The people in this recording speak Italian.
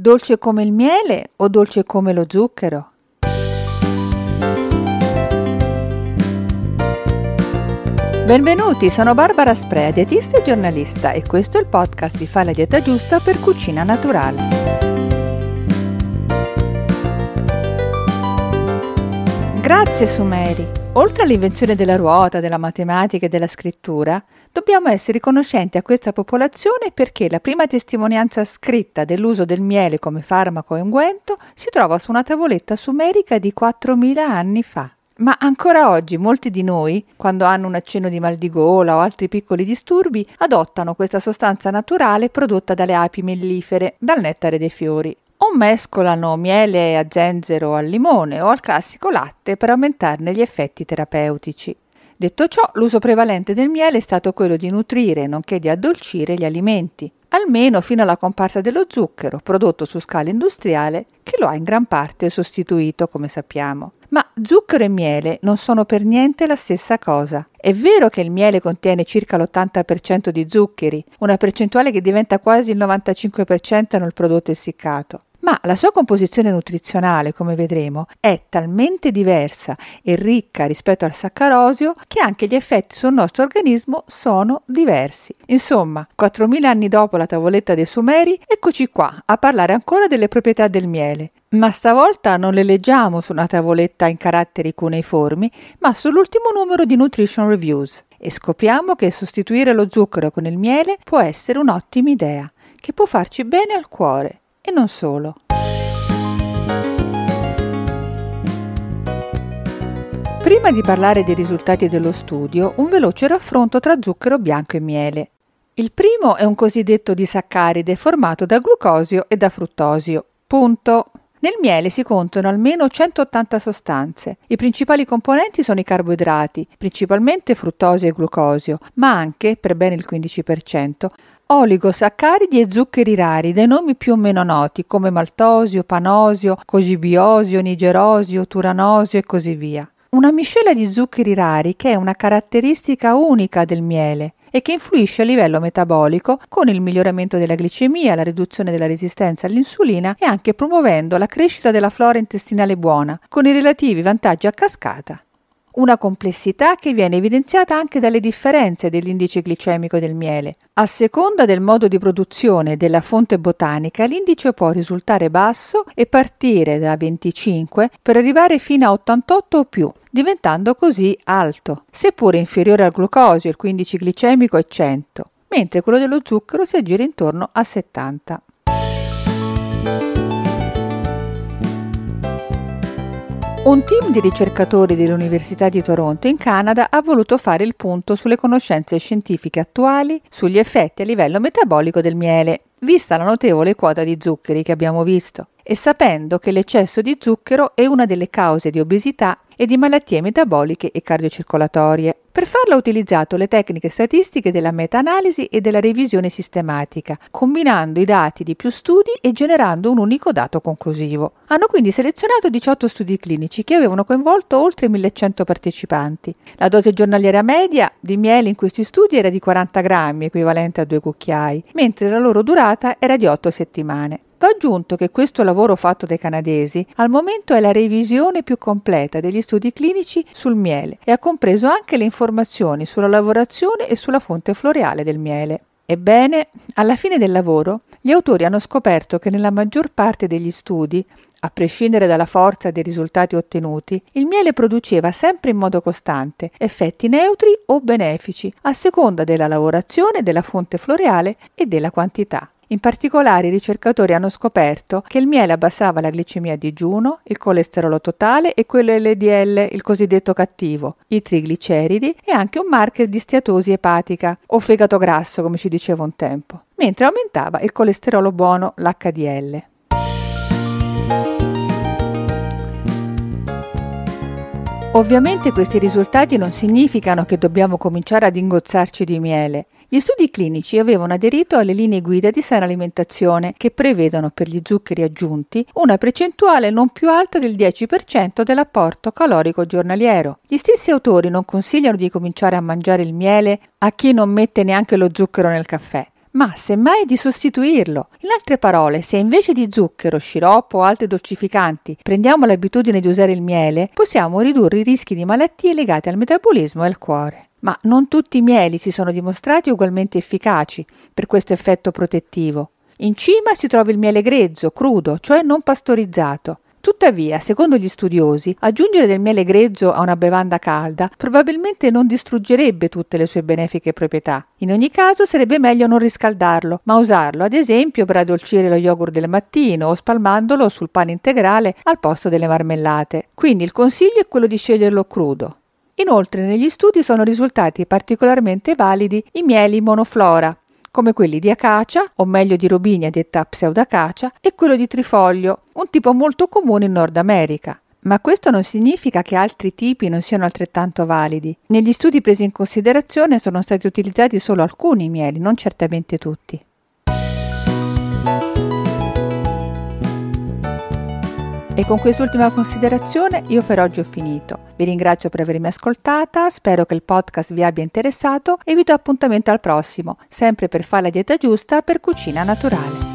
Dolce come il miele o dolce come lo zucchero? Benvenuti, sono Barbara Sprea, dietista e giornalista e questo è il podcast di Fa la dieta giusta per cucina naturale. Grazie Sumeri. Oltre all'invenzione della ruota, della matematica e della scrittura, dobbiamo essere riconoscenti a questa popolazione perché la prima testimonianza scritta dell'uso del miele come farmaco e unguento si trova su una tavoletta sumerica di 4.000 anni fa. Ma ancora oggi molti di noi, quando hanno un accenno di mal di gola o altri piccoli disturbi, adottano questa sostanza naturale prodotta dalle api mellifere, dal nettare dei fiori mescolano miele a zenzero al limone o al classico latte per aumentarne gli effetti terapeutici. Detto ciò, l'uso prevalente del miele è stato quello di nutrire nonché di addolcire gli alimenti, almeno fino alla comparsa dello zucchero, prodotto su scala industriale, che lo ha in gran parte sostituito, come sappiamo. Ma zucchero e miele non sono per niente la stessa cosa. È vero che il miele contiene circa l'80% di zuccheri, una percentuale che diventa quasi il 95% nel prodotto essiccato ma la sua composizione nutrizionale, come vedremo, è talmente diversa e ricca rispetto al saccarosio che anche gli effetti sul nostro organismo sono diversi. Insomma, 4.000 anni dopo la tavoletta dei Sumeri, eccoci qua a parlare ancora delle proprietà del miele. Ma stavolta non le leggiamo su una tavoletta in caratteri cuneiformi, ma sull'ultimo numero di Nutrition Reviews. E scopriamo che sostituire lo zucchero con il miele può essere un'ottima idea, che può farci bene al cuore e non solo. Prima di parlare dei risultati dello studio, un veloce raffronto tra zucchero bianco e miele. Il primo è un cosiddetto disaccaride formato da glucosio e da fruttosio. Punto. Nel miele si contano almeno 180 sostanze. I principali componenti sono i carboidrati, principalmente fruttosio e glucosio, ma anche, per bene il 15%, oligosaccaridi e zuccheri rari, dai nomi più o meno noti come maltosio, panosio, cogibiosio, nigerosio, turanosio e così via. Una miscela di zuccheri rari che è una caratteristica unica del miele e che influisce a livello metabolico con il miglioramento della glicemia, la riduzione della resistenza all'insulina e anche promuovendo la crescita della flora intestinale buona, con i relativi vantaggi a cascata una complessità che viene evidenziata anche dalle differenze dell'indice glicemico del miele. A seconda del modo di produzione della fonte botanica, l'indice può risultare basso e partire da 25 per arrivare fino a 88 o più, diventando così alto, seppure inferiore al glucosio, il cui indice glicemico è 100, mentre quello dello zucchero si aggira intorno a 70. Un team di ricercatori dell'Università di Toronto in Canada ha voluto fare il punto sulle conoscenze scientifiche attuali sugli effetti a livello metabolico del miele, vista la notevole quota di zuccheri che abbiamo visto, e sapendo che l'eccesso di zucchero è una delle cause di obesità e di malattie metaboliche e cardiocircolatorie. Per farlo ha utilizzato le tecniche statistiche della meta-analisi e della revisione sistematica, combinando i dati di più studi e generando un unico dato conclusivo. Hanno quindi selezionato 18 studi clinici che avevano coinvolto oltre 1100 partecipanti. La dose giornaliera media di miele in questi studi era di 40 grammi, equivalente a due cucchiai, mentre la loro durata era di 8 settimane. Va aggiunto che questo lavoro fatto dai canadesi al momento è la revisione più completa degli studi clinici sul miele e ha compreso anche le informazioni sulla lavorazione e sulla fonte floreale del miele. Ebbene, alla fine del lavoro, gli autori hanno scoperto che nella maggior parte degli studi, a prescindere dalla forza dei risultati ottenuti, il miele produceva sempre in modo costante effetti neutri o benefici, a seconda della lavorazione della fonte floreale e della quantità. In particolare i ricercatori hanno scoperto che il miele abbassava la glicemia a digiuno, il colesterolo totale e quello LDL, il cosiddetto cattivo, i trigliceridi e anche un marker di steatosi epatica o fegato grasso, come si diceva un tempo, mentre aumentava il colesterolo buono, l'HDL. Ovviamente questi risultati non significano che dobbiamo cominciare ad ingozzarci di miele. Gli studi clinici avevano aderito alle linee guida di sana alimentazione che prevedono per gli zuccheri aggiunti una percentuale non più alta del 10% dell'apporto calorico giornaliero. Gli stessi autori non consigliano di cominciare a mangiare il miele a chi non mette neanche lo zucchero nel caffè, ma semmai di sostituirlo. In altre parole, se invece di zucchero, sciroppo o altri dolcificanti prendiamo l'abitudine di usare il miele, possiamo ridurre i rischi di malattie legate al metabolismo e al cuore. Ma non tutti i mieli si sono dimostrati ugualmente efficaci per questo effetto protettivo. In cima si trova il miele grezzo, crudo, cioè non pastorizzato. Tuttavia, secondo gli studiosi, aggiungere del miele grezzo a una bevanda calda probabilmente non distruggerebbe tutte le sue benefiche proprietà. In ogni caso sarebbe meglio non riscaldarlo, ma usarlo ad esempio per addolcire lo yogurt del mattino o spalmandolo sul pane integrale al posto delle marmellate. Quindi il consiglio è quello di sceglierlo crudo. Inoltre negli studi sono risultati particolarmente validi i mieli monoflora, come quelli di acacia, o meglio di robinia detta pseudacacia, e quello di trifoglio, un tipo molto comune in Nord America. Ma questo non significa che altri tipi non siano altrettanto validi. Negli studi presi in considerazione sono stati utilizzati solo alcuni mieli, non certamente tutti. E con quest'ultima considerazione io per oggi ho finito. Vi ringrazio per avermi ascoltata, spero che il podcast vi abbia interessato e vi do appuntamento al prossimo, sempre per fare la dieta giusta per cucina naturale.